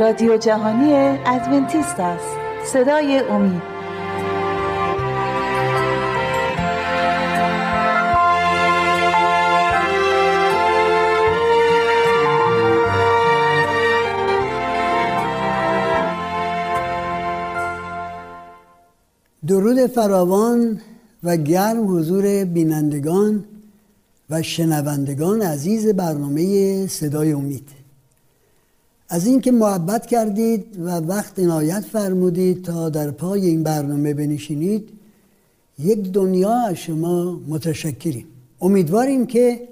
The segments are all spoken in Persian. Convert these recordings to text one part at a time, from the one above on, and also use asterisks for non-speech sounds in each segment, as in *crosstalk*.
رادیو جهانی ادونتیست است. صدای امید. درود فراوان و گرم حضور بینندگان و شنوندگان عزیز برنامه صدای امید. از اینکه محبت کردید و وقت عنایت فرمودید تا در پای این برنامه بنشینید یک دنیا از شما متشکریم. امیدواریم که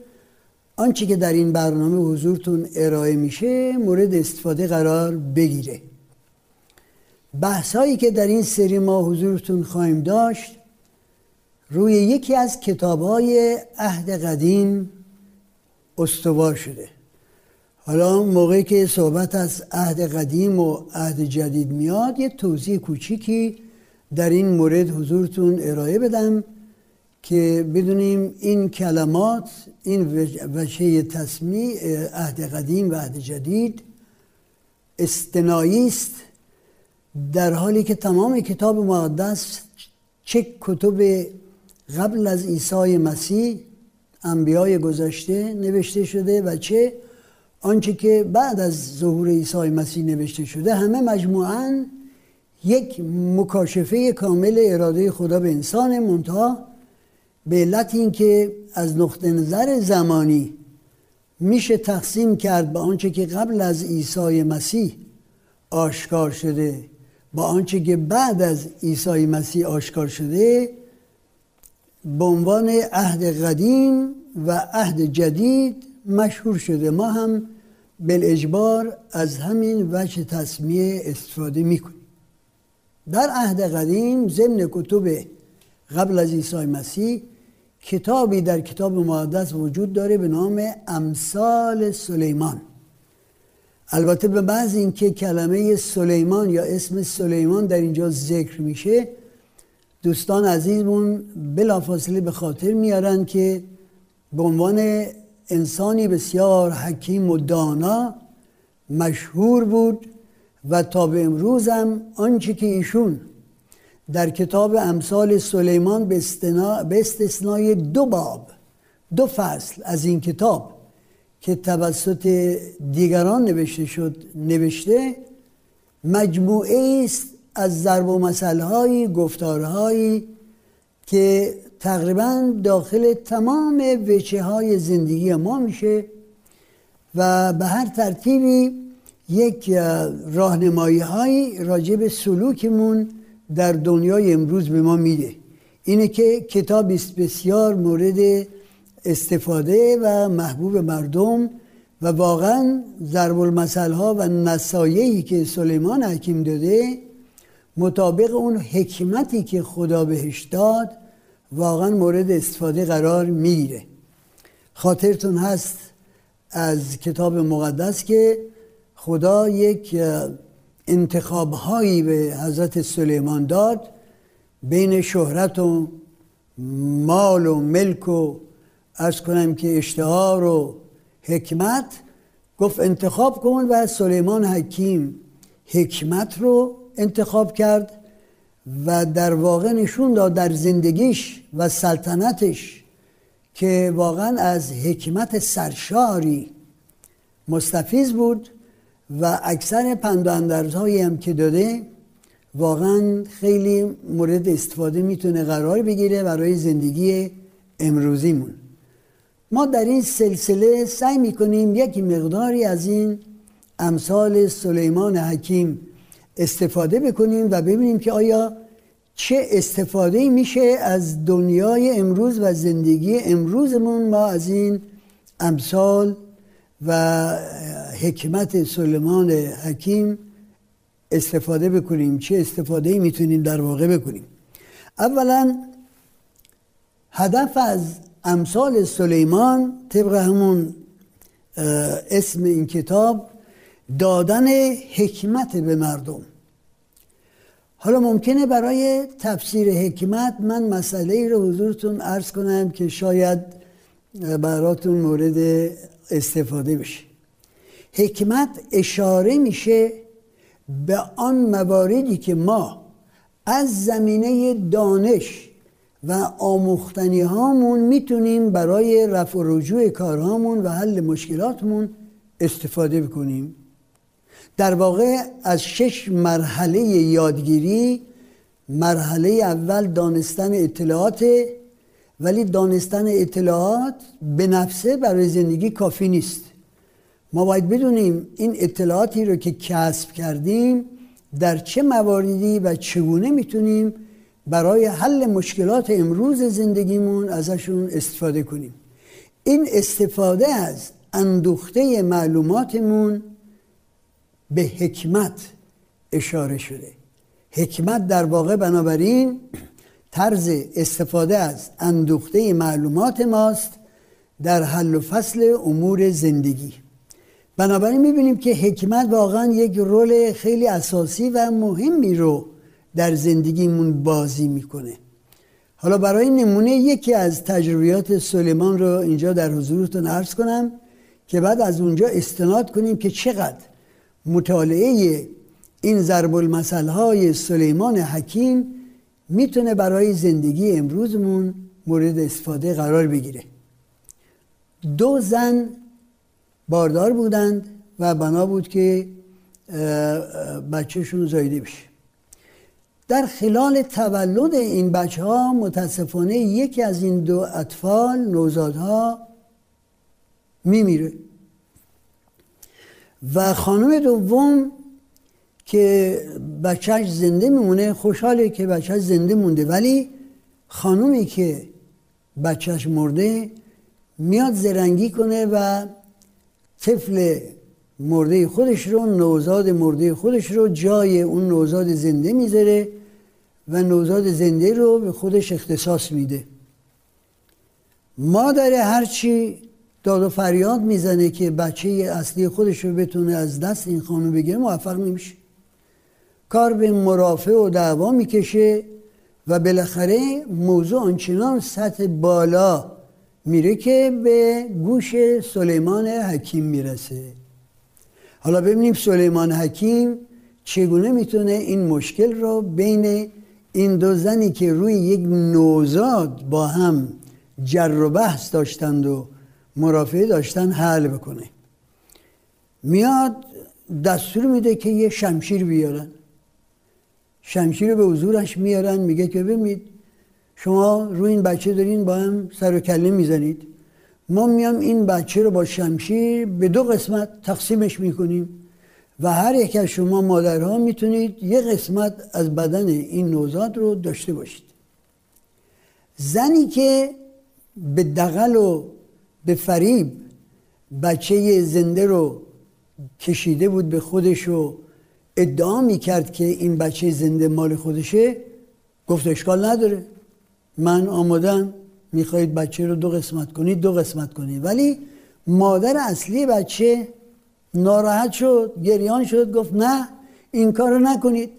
آنچه که در این برنامه حضورتون ارائه میشه مورد استفاده قرار بگیره. بحثایی که در این سری ما حضورتون خواهیم داشت روی یکی از کتاب های عهد قدیم استوار شده. حالا موقعی که صحبت از عهد قدیم و عهد جدید میاد یه توضیح کوچیکی در این مورد حضورتون ارائه بدم که بدونیم این کلمات این وجه تصمیع عهد قدیم و عهد جدید استنایی است در حالی که تمام کتاب مقدس چه کتب قبل از عیسی مسیح انبیای گذشته نوشته شده و چه آنچه که بعد از ظهور عیسی مسیح نوشته شده همه مجموعا یک مکاشفه کامل اراده خدا به انسان منتها به علت اینکه از نقطه نظر زمانی میشه تقسیم کرد به آنچه که قبل از عیسی مسیح آشکار شده با آنچه که بعد از عیسی مسیح آشکار شده به عنوان عهد قدیم و عهد جدید مشهور شده. ما هم بالاجبار از همین وجه تصمیه استفاده می‌کنیم. در عهد قدیم ضمن کتب قبل از عیسی مسیح کتابی در کتاب مقدس وجود داره به نام امثال سلیمان. البته به بعض اینکه کلمه سلیمان یا اسم سلیمان در اینجا ذکر میشه دوستان عزیزمون بلافاصله به خاطر میارن که به عنوان انسانی بسیار حکیم و دانا مشهور بود و تا به امروز هم آنچه که ایشون در کتاب امثال سلیمان به, استثنای دو باب دو فصل از این کتاب که توسط دیگران نوشته شد نوشته مجموعه است از ضرب و مسئله گفتارهایی که تقریبا داخل تمام وچه های زندگی ما میشه و به هر ترتیبی یک راهنمایی های راجع به سلوکمون در دنیای امروز به ما میده. اینه که کتاب بسیار مورد استفاده و محبوب مردم و واقعا ضرب المثل ها و نصایحی که سلیمان حکیم داده مطابق اون حکمتی که خدا بهش داد واقعا مورد استفاده قرار می‌گیره. خاطرتون هست از کتاب مقدس که خدا یک انتخاب هایی به حضرت سلیمان داد بین شهرت و مال و ملک و ارز کنم که اشتهار و حکمت گفت انتخاب کن و سلیمان حکیم حکمت رو انتخاب کرد. و در واقع نشون داد در زندگیش و سلطنتش که واقعا از حکمت سرشاری مستفیز بود و اکثر پنداندرزهایی هم که داده واقعا خیلی مورد استفاده می‌تونه قرار بگیره برای زندگی امروزیمون. ما در این سلسله سعی می‌کنیم یک مقداری از این امثال سلیمان حکیم استفاده بکنیم و ببینیم که آیا چه استفاده میشه از دنیای امروز و زندگی امروزمون ما از این امثال و حکمت سلیمان حکیم استفاده بکنیم چه استفاده می‌تونیم در واقع بکنیم. اولا هدف از امثال سلیمان طبق همون اسم این کتاب دادن حکمت به مردم. حالا ممکنه برای تفسیر حکمت من مسئله ای رو حضورتون عرض کنم که شاید براتون مورد استفاده بشه. حکمت اشاره میشه به آن مواردی که ما از زمینه دانش و آموختنی هامون می‌تونیم برای رفع و رجوع کارهامون و حل مشکلاتمون استفاده بکنیم. در واقع از شش مرحله یادگیری مرحله اول دانستن اطلاعات ولی دانستن اطلاعات به نفسه برای زندگی کافی نیست. ما باید بدونیم این اطلاعاتی رو که کسب کردیم در چه مواردی و چگونه می‌تونیم برای حل مشکلات امروز زندگیمون ازشون استفاده کنیم. این استفاده از اندوخته معلوماتمون به حکمت اشاره شده. حکمت در واقع بنابراین طرز استفاده از اندوخته معلومات ماست در حل و فصل امور زندگی. بنابراین می‌بینیم که حکمت واقعا یک رول خیلی اساسی و مهمی رو در زندگیمون بازی می‌کنه. حالا برای نمونه یکی از تجربیات سلیمان رو اینجا در حضورتون عرض کنم که بعد از اونجا استناد کنیم که چقدر مطالعه این ضرب المثل های سلیمان حکیم می‌تونه برای زندگی امروزمون مورد استفاده قرار بگیره. دو زن باردار بودند و بنا بود که بچهشون زایده بشه. در خلال تولد این بچه ها متاسفانه یکی از این دو اطفال نوزادها میمیره. و خانم دوم که بچهش زنده میمونه خوشحاله که بچهش زنده مونده. ولی خانومی که بچهش مرده میاد زرنگی کنه و طفل مرده خودش رو نوزاد مرده خودش رو جای اون نوزاد زنده می‌ذاره و نوزاد زنده رو به خودش اختصاص میده. مادر هرچی داد و فریاد می‌زنه که بچه اصلی خودش رو بتونه از دست این خانم بگیره موفق نمیشه. کار به مرافع و دعوا می‌کشه و بالاخره موضوع آنچنان سطح بالا میره که به گوش سلیمان حکیم می‌رسه. حالا ببینیم سلیمان حکیم چگونه می‌تونه این مشکل رو بین این دو زنی که روی یک نوزاد با هم جر و بحث داشتند و مرافعه داشتن حل بکنه. میاد دستور میده که یه شمشیر بیارن. شمشیر به حضورش میارن میگه که ببینید شما روی این بچه دارین با هم سر و کله می‌زنید. ما میام این بچه رو با شمشیر به دو قسمت تقسیمش می‌کنیم و هر یک از شما مادرها می‌تونید یه قسمت از بدن این نوزاد رو داشته باشید. زنی که به دقل و به فریب بچه زنده رو کشیده بود به خودش و ادعا می‌کرد که این بچه زنده مال خودشه. گفت اشکال نداره. من آمادم می‌خواهید بچه رو دو قسمت کنید دو قسمت کنید. ولی مادر اصلی بچه ناراحت شد گریان شد گفت نه این کار رو نکنید.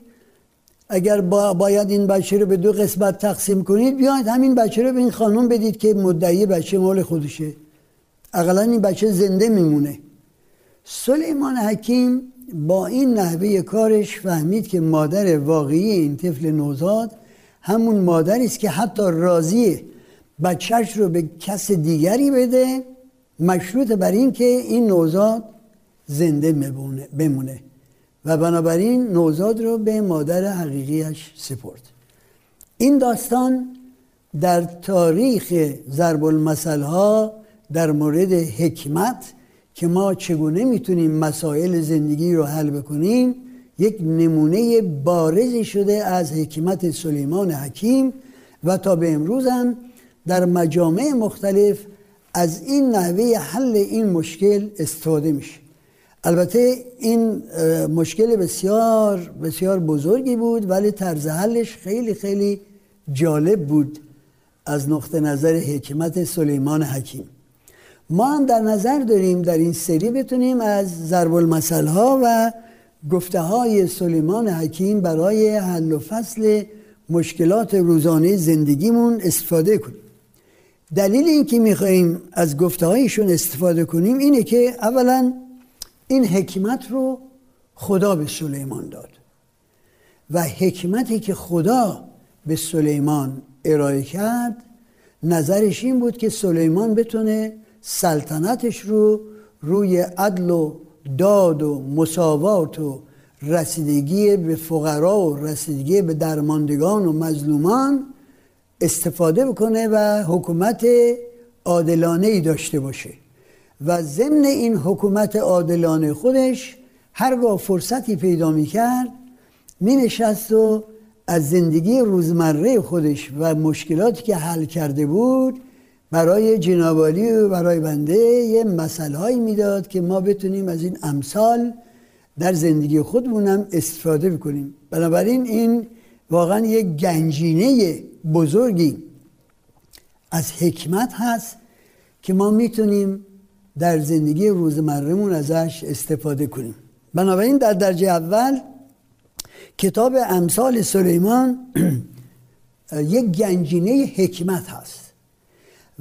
اگر با باید این بچه رو به دو قسمت تقسیم کنید بیاید همین بچه رو به این خانم بدید که مدعی بچه مال خودشه. اقلا این بچه زنده میمونه. سلیمان حکیم با این نحوه کارش فهمید که مادر واقعی این طفل نوزاد همون مادری است که حتی راضیه بچهش رو به کس دیگری بده مشروط بر این که این نوزاد زنده بمونه. و بنابراین نوزاد رو به مادر حقیقیش سپرد. این داستان در تاریخ ضرب المثل ها در مورد حکمت که ما چگونه می‌تونیم مسائل زندگی رو حل بکنیم یک نمونه بارزی شده از حکمت سلیمان حکیم و تا به امروز هم در مجامع مختلف از این نحوه حل این مشکل استفاده میشه. البته این مشکل بسیار بسیار بزرگی بود ولی طرز حلش خیلی خیلی جالب بود از نقطه نظر حکمت سلیمان حکیم. ما هم در نظر داریم در این سری بتونیم از ضرب المثل ها و گفته های سلیمان حکیم برای حل و فصل مشکلات روزانه زندگیمون استفاده کنیم. دلیل اینکه میخواییم از گفته هایشون استفاده کنیم اینه که اولا این حکمت رو خدا به سلیمان داد و حکمتی که خدا به سلیمان ارائه کرد نظرش این بود که سلیمان بتونه سلطنتش رو روی عدل و داد و مساوات و رسیدگی به فقرا و رسیدگی به درماندگان و مظلومان استفاده بکنه و حکومت عادلانه ای داشته باشه. و ضمن این حکومت عادلانه خودش هرگاه فرصتی پیدا می کرد و از زندگی روزمره خودش و مشکلاتی که حل کرده بود برای جنابالی و برای بنده یه مسئله هایی می‌داد که ما بتونیم از این امثال در زندگی خودمونم استفاده بکنیم. بنابراین این واقعا یک گنجینه بزرگی از حکمت هست که ما می‌تونیم در زندگی روزمرهمون ازش استفاده کنیم. بنابراین در درجه اول کتاب امثال سلیمان *clears throat* یک گنجینه حکمت هست.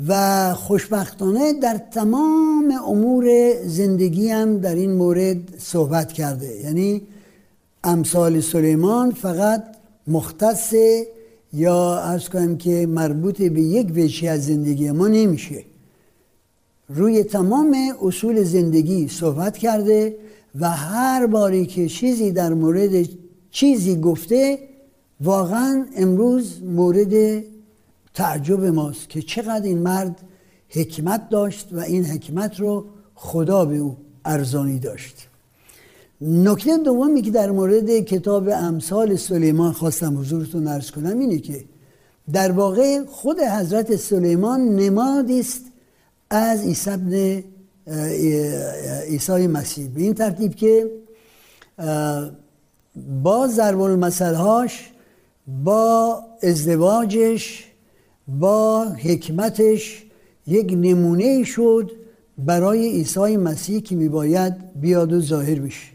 و خوشبختانه در تمام امور زندگی هم در این مورد صحبت کرده. یعنی امثال سلیمان فقط مختص یا از کنم که مربوط به یک وجهی از زندگی ما نمیشه. روی تمام اصول زندگی صحبت کرده و هر باری که چیزی در مورد چیزی گفته واقعا امروز مورد تعجب ماست که چقدر این مرد حکمت داشت و این حکمت رو خدا به او ارزانی داشت. نکته دومی که در مورد کتاب امثال سلیمان خواستم حضورتون ارز کنم اینه که در واقع خود حضرت سلیمان نمادی است از عیسی ابن عیسی مسیح. به این ترتیب که با ضرب المثلهاش با ازدواجش با حکمتش یک نمونه شد برای عیسی مسیح که میباید بیاد و ظاهر بشه.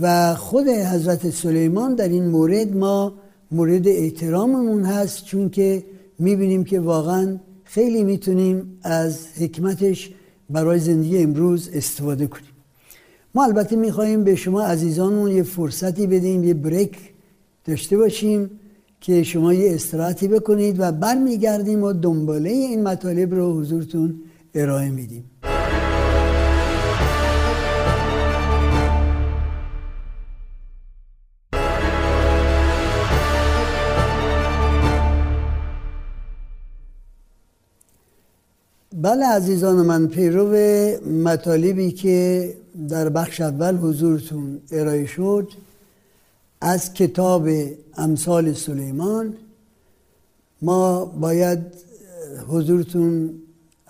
و خود حضرت سلیمان در این مورد ما مورد احتراممون هست چون که می‌بینیم که واقعا خیلی می‌تونیم از حکمتش برای زندگی امروز استفاده کنیم. ما البته می‌خواهیم به شما عزیزانمون یه فرصتی بدیم یه بریک داشته باشیم. که شما یه استراحتی بکنید و برمیگردیم و دنباله این مطالب رو حضورتون ارائه میدیم. بله عزیزان من پیرو مطالبی که در بخش اول حضورتون ارائه شد از کتاب امثال سلیمان ما باید حضورتون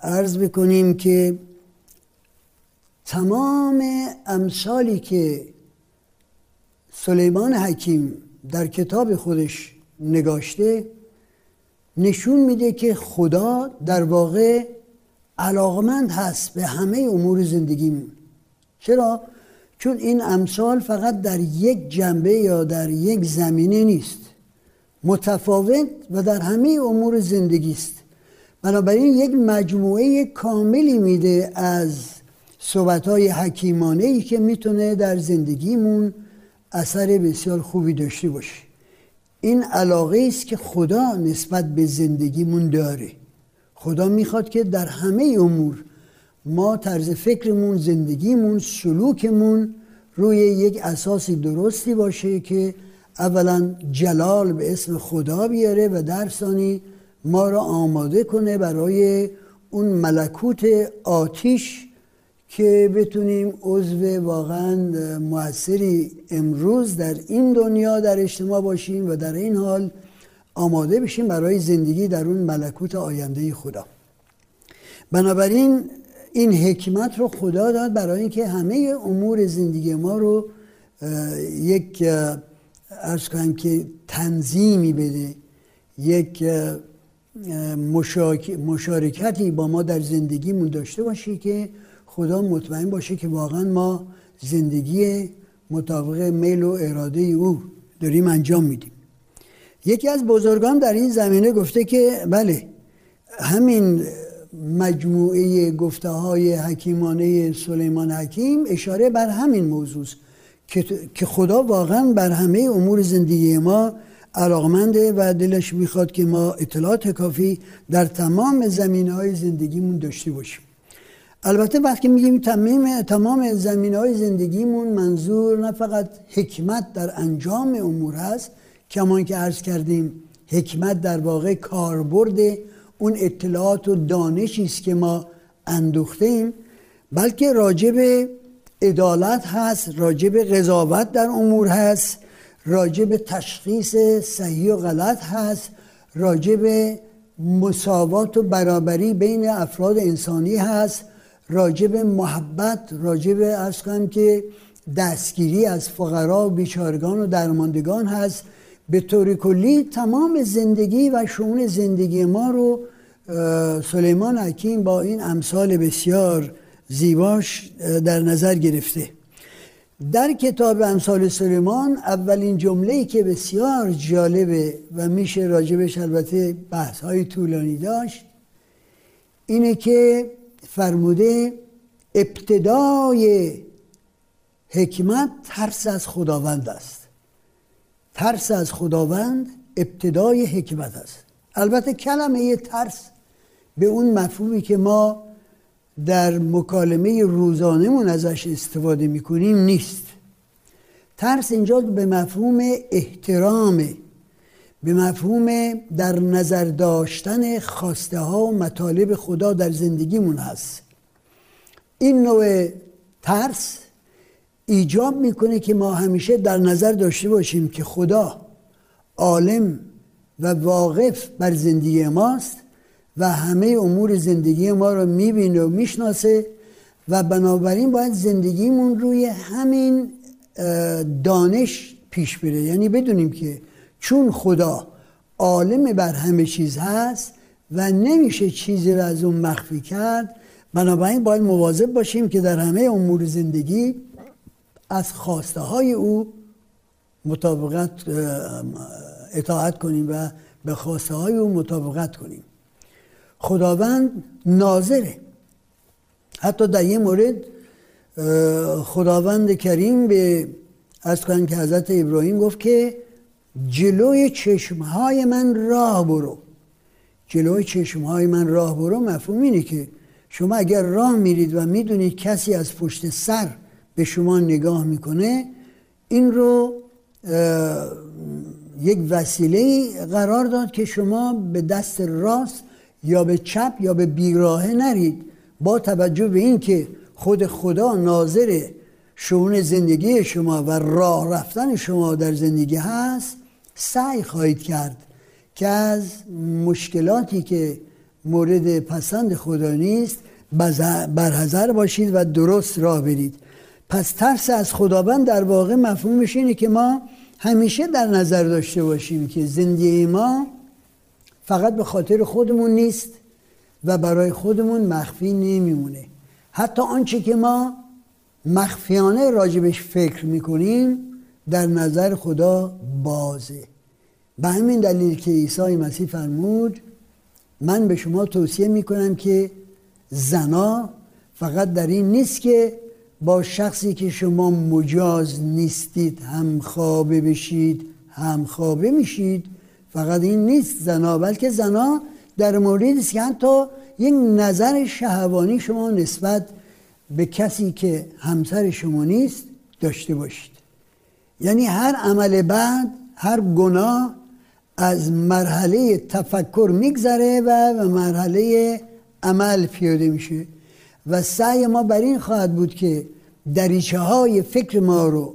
عرض بکنیم که تمام امثالی که سلیمان حکیم در کتاب خودش نگاشته نشون میده که خدا در واقع علاقمند هست به همه امور زندگیمون چرا؟ چون این امثال فقط در یک جنبه یا در یک زمینه نیست. متفاوت و در همه امور زندگی است. بنابراین یک مجموعه کاملی میده از صحبت های حکیمانه ای که می‌تونه در زندگیمون اثر بسیار خوبی داشته باشه. این علاقه است که خدا نسبت به زندگیمون داره. خدا می‌خواد که در همه امور ما طرز فکرمون زندگیمون سلوکمون روی یک اساسی درستی باشه که اولا جلال به اسم خدا بیاره و در ثانی ما را آماده کنه برای اون ملکوت آتیش که بتونیم عضو واقعا موثری امروز در این دنیا در اجتماع باشیم و در این حال آماده بشیم برای زندگی در اون ملکوت آینده خدا. بنابراین این حکمت رو خدا داد برای اینکه همه امور زندگی ما رو یک ارز کنم که تنظیمی بده یک مشارکتی با ما در زندگیمون داشته باشه که خدا مطمئن باشه که واقعا ما زندگی مطابق میل و اراده او داریم انجام میدیم. یکی از بزرگان در این زمینه گفته که بله همین مجموعه گفته های حکیمانه سلیمان حکیم اشاره بر همین موضوع که خدا واقعا بر همه امور زندگی ما علاقمنده و دلش می‌خواد که ما اطلاعات کافی در تمام زمین های زندگیمون داشته باشیم. البته وقتی میگیم تمام تمام زمین های زندگیمون منظور نه فقط حکمت در انجام امور هست کمان که عرض کردیم حکمت در واقع کاربرد اون اطلاعات و دانشی است که ما اندوخته ایم بلکه راجب عدالت هست راجب قضاوت در امور هست راجب تشخیص صحیح و غلط هست راجب مساوات و برابری بین افراد انسانی هست راجب محبت راجب از که دستگیری از فقرا و بیچارگان و درماندگان هست. به طور کلی تمام زندگی و شعون زندگی ما رو سلیمان حکیم با این امثال بسیار زیباش در نظر گرفته. در کتاب امثال سلیمان اولین جمله که بسیار جالبه و میشه راجبش البته بحث های طولانی داشت اینه که فرموده ابتدای حکمت ترس از خداوند است. ترس از خداوند ابتدای حکمت است. البته کلمه ترس به اون مفهومی که ما در مکالمه روزانهمون ازش استفاده می‌کنیم نیست. ترس اینجا به مفهوم احترامه به مفهوم در نظر داشتن خواسته ها و مطالب خدا در زندگیمون هست. این نوع ترس ایجاب می‌کنه که ما همیشه در نظر داشته باشیم که خدا عالم و واقف بر زندگی ماست و همه امور زندگی ما رو می‌بینه و می‌شناسه و بنابراین باید زندگیمون روی همین دانش پیش بره. یعنی بدونیم که چون خدا عالم بر همه چیز هست و نمیشه چیزی را از اون مخفی کرد بنابراین باید مواظب باشیم که در همه امور زندگی از خواسته های او مطابقت اطاعت کنیم و به خواسته های او مطابقت کنیم. خداوند ناظره. حتی در یه مورد خداوند کریم به از کنم که حضرت ابراهیم گفت که جلوی چشمهای من راه برو. جلوی چشمهای من راه برو مفهوم اینه که شما اگر راه میرید و می‌دونید کسی از پشت سر به شما نگاه می‌کنه این رو یک وسیله قرار داد که شما به دست راست یا به چپ یا به بیراهه نرید. با توجه به اینکه خود خدا ناظر شون زندگی شما و راه رفتن شما در زندگی هست سعی خواهید کرد که از مشکلاتی که مورد پسند خدا نیست برحضر باشید و درست راه برید. پس ترس از خداوند در واقع مفهومش اینه که ما همیشه در نظر داشته باشیم که زندگی ما فقط به خاطر خودمون نیست و برای خودمون مخفی نمیمونه. حتی آنچه که ما مخفیانه راجبش فکر می‌کنیم در نظر خدا بازه. به همین دلیل که عیسی مسیح فرمود من به شما توصیه می‌کنم که زنا فقط در این نیست که با شخصی که شما مجاز نیستید هم خوابه بشید هم خوابه میشید. فقط این نیست زنا بلکه زنا در موردی است که حتی یک نظر شهوانی شما نسبت به کسی که همسر شما نیست داشته باشید. یعنی هر عمل بعد هر گناه از مرحله تفکر میگذره و به مرحله عمل پیاده میشه. و سعی ما بر این خواهد بود که دریچه های فکر ما رو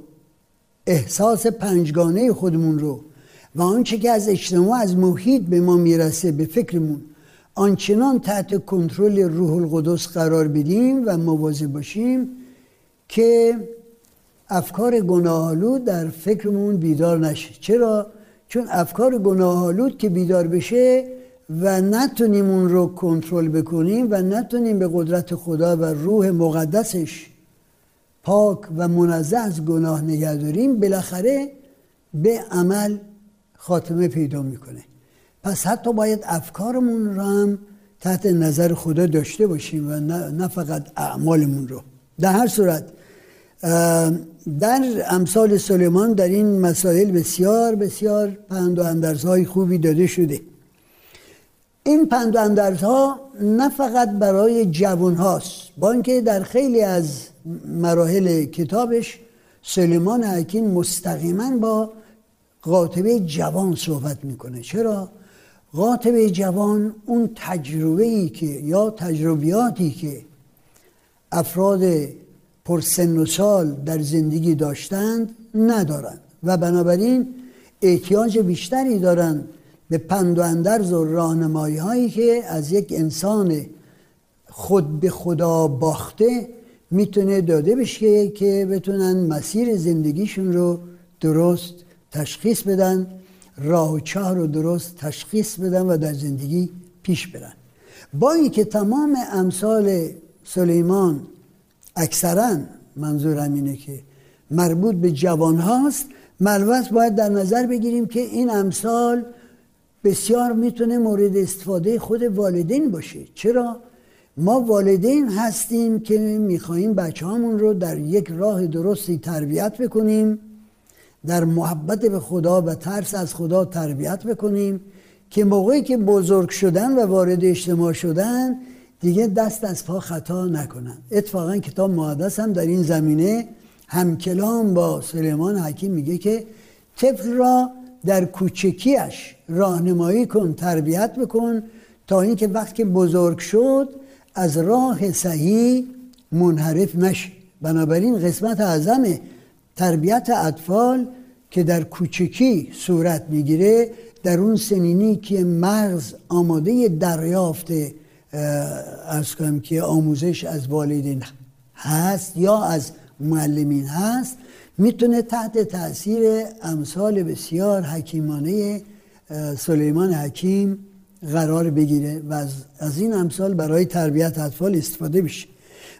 احساس پنجگانه خودمون رو و آنچه که از اجتماع از محیط به ما می‌رسه به فکرمون آنچنان تحت کنترل روح القدس قرار بدیم و مواظب باشیم که افکار گناهالود در فکرمون بیدار نشه. چرا؟ چون افکار گناهالود که بیدار بشه و نتونیم اون رو کنترل بکنیم و نتونیم به قدرت خدا و روح مقدسش پاک و منزه از گناه نگه داریم بالاخره به عمل خاتمه پیدا می‌کنه. پس حتی باید افکارمون رو هم تحت نظر خدا داشته باشیم و نه فقط اعمالمون رو. در هر صورت در امثال سلیمان در این مسائل بسیار بسیار پند و اندرزهای خوبی داده شده. این پند و اندرزها نه فقط برای جوان هاست با اینکه در خیلی از مراحل کتابش سلیمان حکیم مستقیما با قاطبه جوان صحبت می‌کنه چرا؟ قاطبه جوان اون تجربه ای که یا تجربیاتی که افراد پرسن و سال در زندگی داشتند ندارند و بنابراین احتیاج بیشتری دارند به پند و اندرز و راهنمایی هایی که از یک انسان خود به خدا باخته می‌تونه داده بشه که بتونن مسیر زندگیشون رو درست تشخیص بدن راه و چاه رو درست تشخیص بدن و در زندگی پیش برن. با اینکه تمام امثال سلیمان اکثرا منظورم اینه که مربوط به جوان هاست ملوث باید در نظر بگیریم که این امثال بسیار می‌تونه مورد استفاده خود والدین باشه چرا؟ ما والدین هستیم که می‌خواهیم بچه هامون رو در یک راه درستی تربیت بکنیم در محبت به خدا و ترس از خدا تربیت بکنیم که موقعی که بزرگ شدن و وارد اجتماع شدن دیگه دست از پا خطا نکنن اتفاقا کتاب مقدس هم در این زمینه همکلام با سلیمان حکیم میگه که طفل را در کوچکیش راهنمایی کن تربیت بکن تا اینکه وقتی بزرگ شد از راه صحیح منحرف نشه بنابراین قسمت اعظم تربیت اطفال که در کوچکی صورت می‌گیره در اون سنینی که مغز آماده دریافت از که آموزش از والدین هست یا از معلمین هست می‌تونه تحت تاثیر امثال بسیار حکیمانه سلیمان حکیم قرار بگیره و از این امثال برای تربیت اطفال استفاده بشه.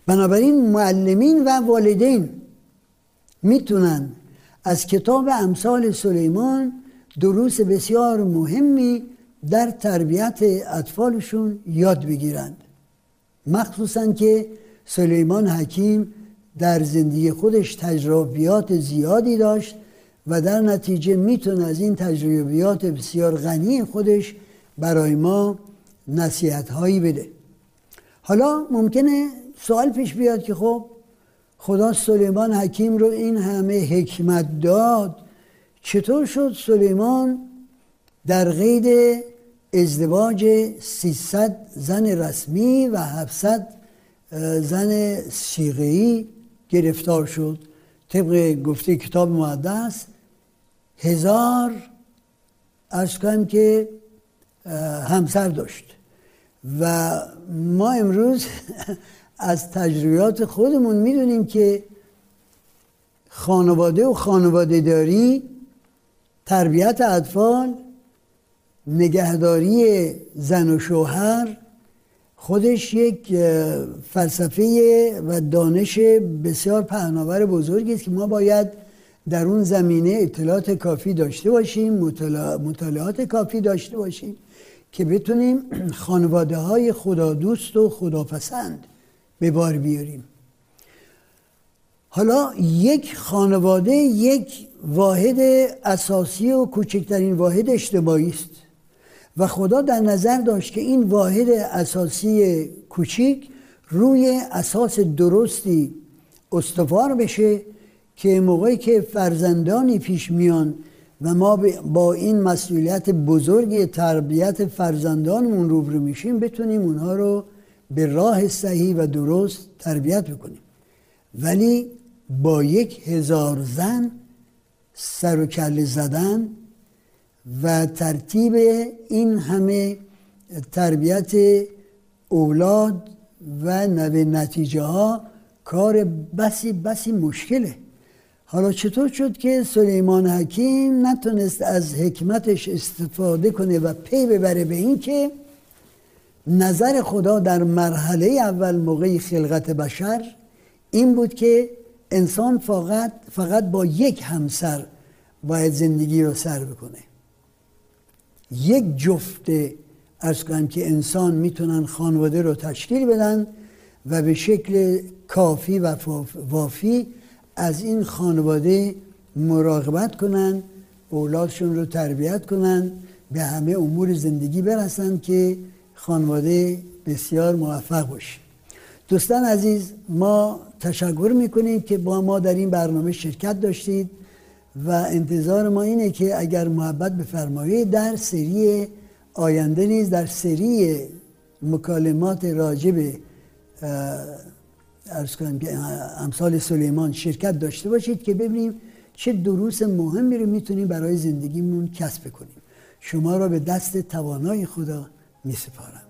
بنابراین معلمین و والدین می‌تونن از کتاب امثال سلیمان دروس بسیار مهمی در تربیت اطفالشون یاد بگیرند. مخصوصا که سلیمان حکیم در زندگی خودش تجربیات زیادی داشت و در نتیجه می‌تونه از این تجربیات بسیار غنی خودش برای ما نصیحت هایی بده. حالا ممکنه سوال پیش بیاد که خب خدا سلیمان حکیم رو این همه حکمت داد. چطور شد سلیمان در قید ازدواج 300 زن رسمی و 700 زن سیغهی گرفتار شد. طبق گفته کتاب مقدس هزار از کنم که همسر داشت. و ما امروز *laughs* از تجربیات خودمون می‌دونیم که خانواده و خانواده داری تربیت اطفال نگهداری زن و شوهر خودش یک فلسفه و دانش بسیار پهناور بزرگی است که ما باید در اون زمینه اطلاعات کافی داشته باشیم مطالعات کافی داشته باشیم که بتونیم *clears throat* خانواده های خدا دوست و خداپسند به بار بیاریم. حالا یک خانواده یک واحد اساسی و کوچکترین واحد اجتماعی است. و خدا در نظر داشت که این واحد اساسی کوچیک روی اساس درستی استوار بشه که موقعی که فرزندانی پیش میان و ما با این مسئولیت بزرگی تربیت فرزندانمون روبرو میشیم بتونیم اونها رو به راه صحیح و درست تربیت بکنیم. ولی با یک هزار زن سر و کله زدن و ترتیب این همه تربیت اولاد و نوه نتیجه ها کار بسی بسی مشکله. حالا چطور شد که سلیمان حکیم نتونست از حکمتش استفاده کنه و پی ببره به این که نظر خدا در مرحله اول موقع خلقت بشر این بود که انسان فقط فقط با یک همسر باید زندگی رو سر بکنه. یک جفت کنم که انسان می‌تونن خانواده رو تشکیل بدن و به شکل کافی و وافی از این خانواده مراقبت کنن اولادشون رو تربیت کنن به همه امور زندگی برسن که خانواده بسیار موفق باشه. دوستان عزیز ما تشکر می‌کنیم که با ما در این برنامه شرکت داشتید. و انتظار ما اینه که اگر محبت بفرمایید در سری آینده نیز در سری مکالمات راجب ارز کنم که امثال سلیمان شرکت داشته باشید که ببینیم چه دروس مهمی رو می‌تونیم برای زندگیمون کسب کنیم. شما را به دست توانای خدا می سپارم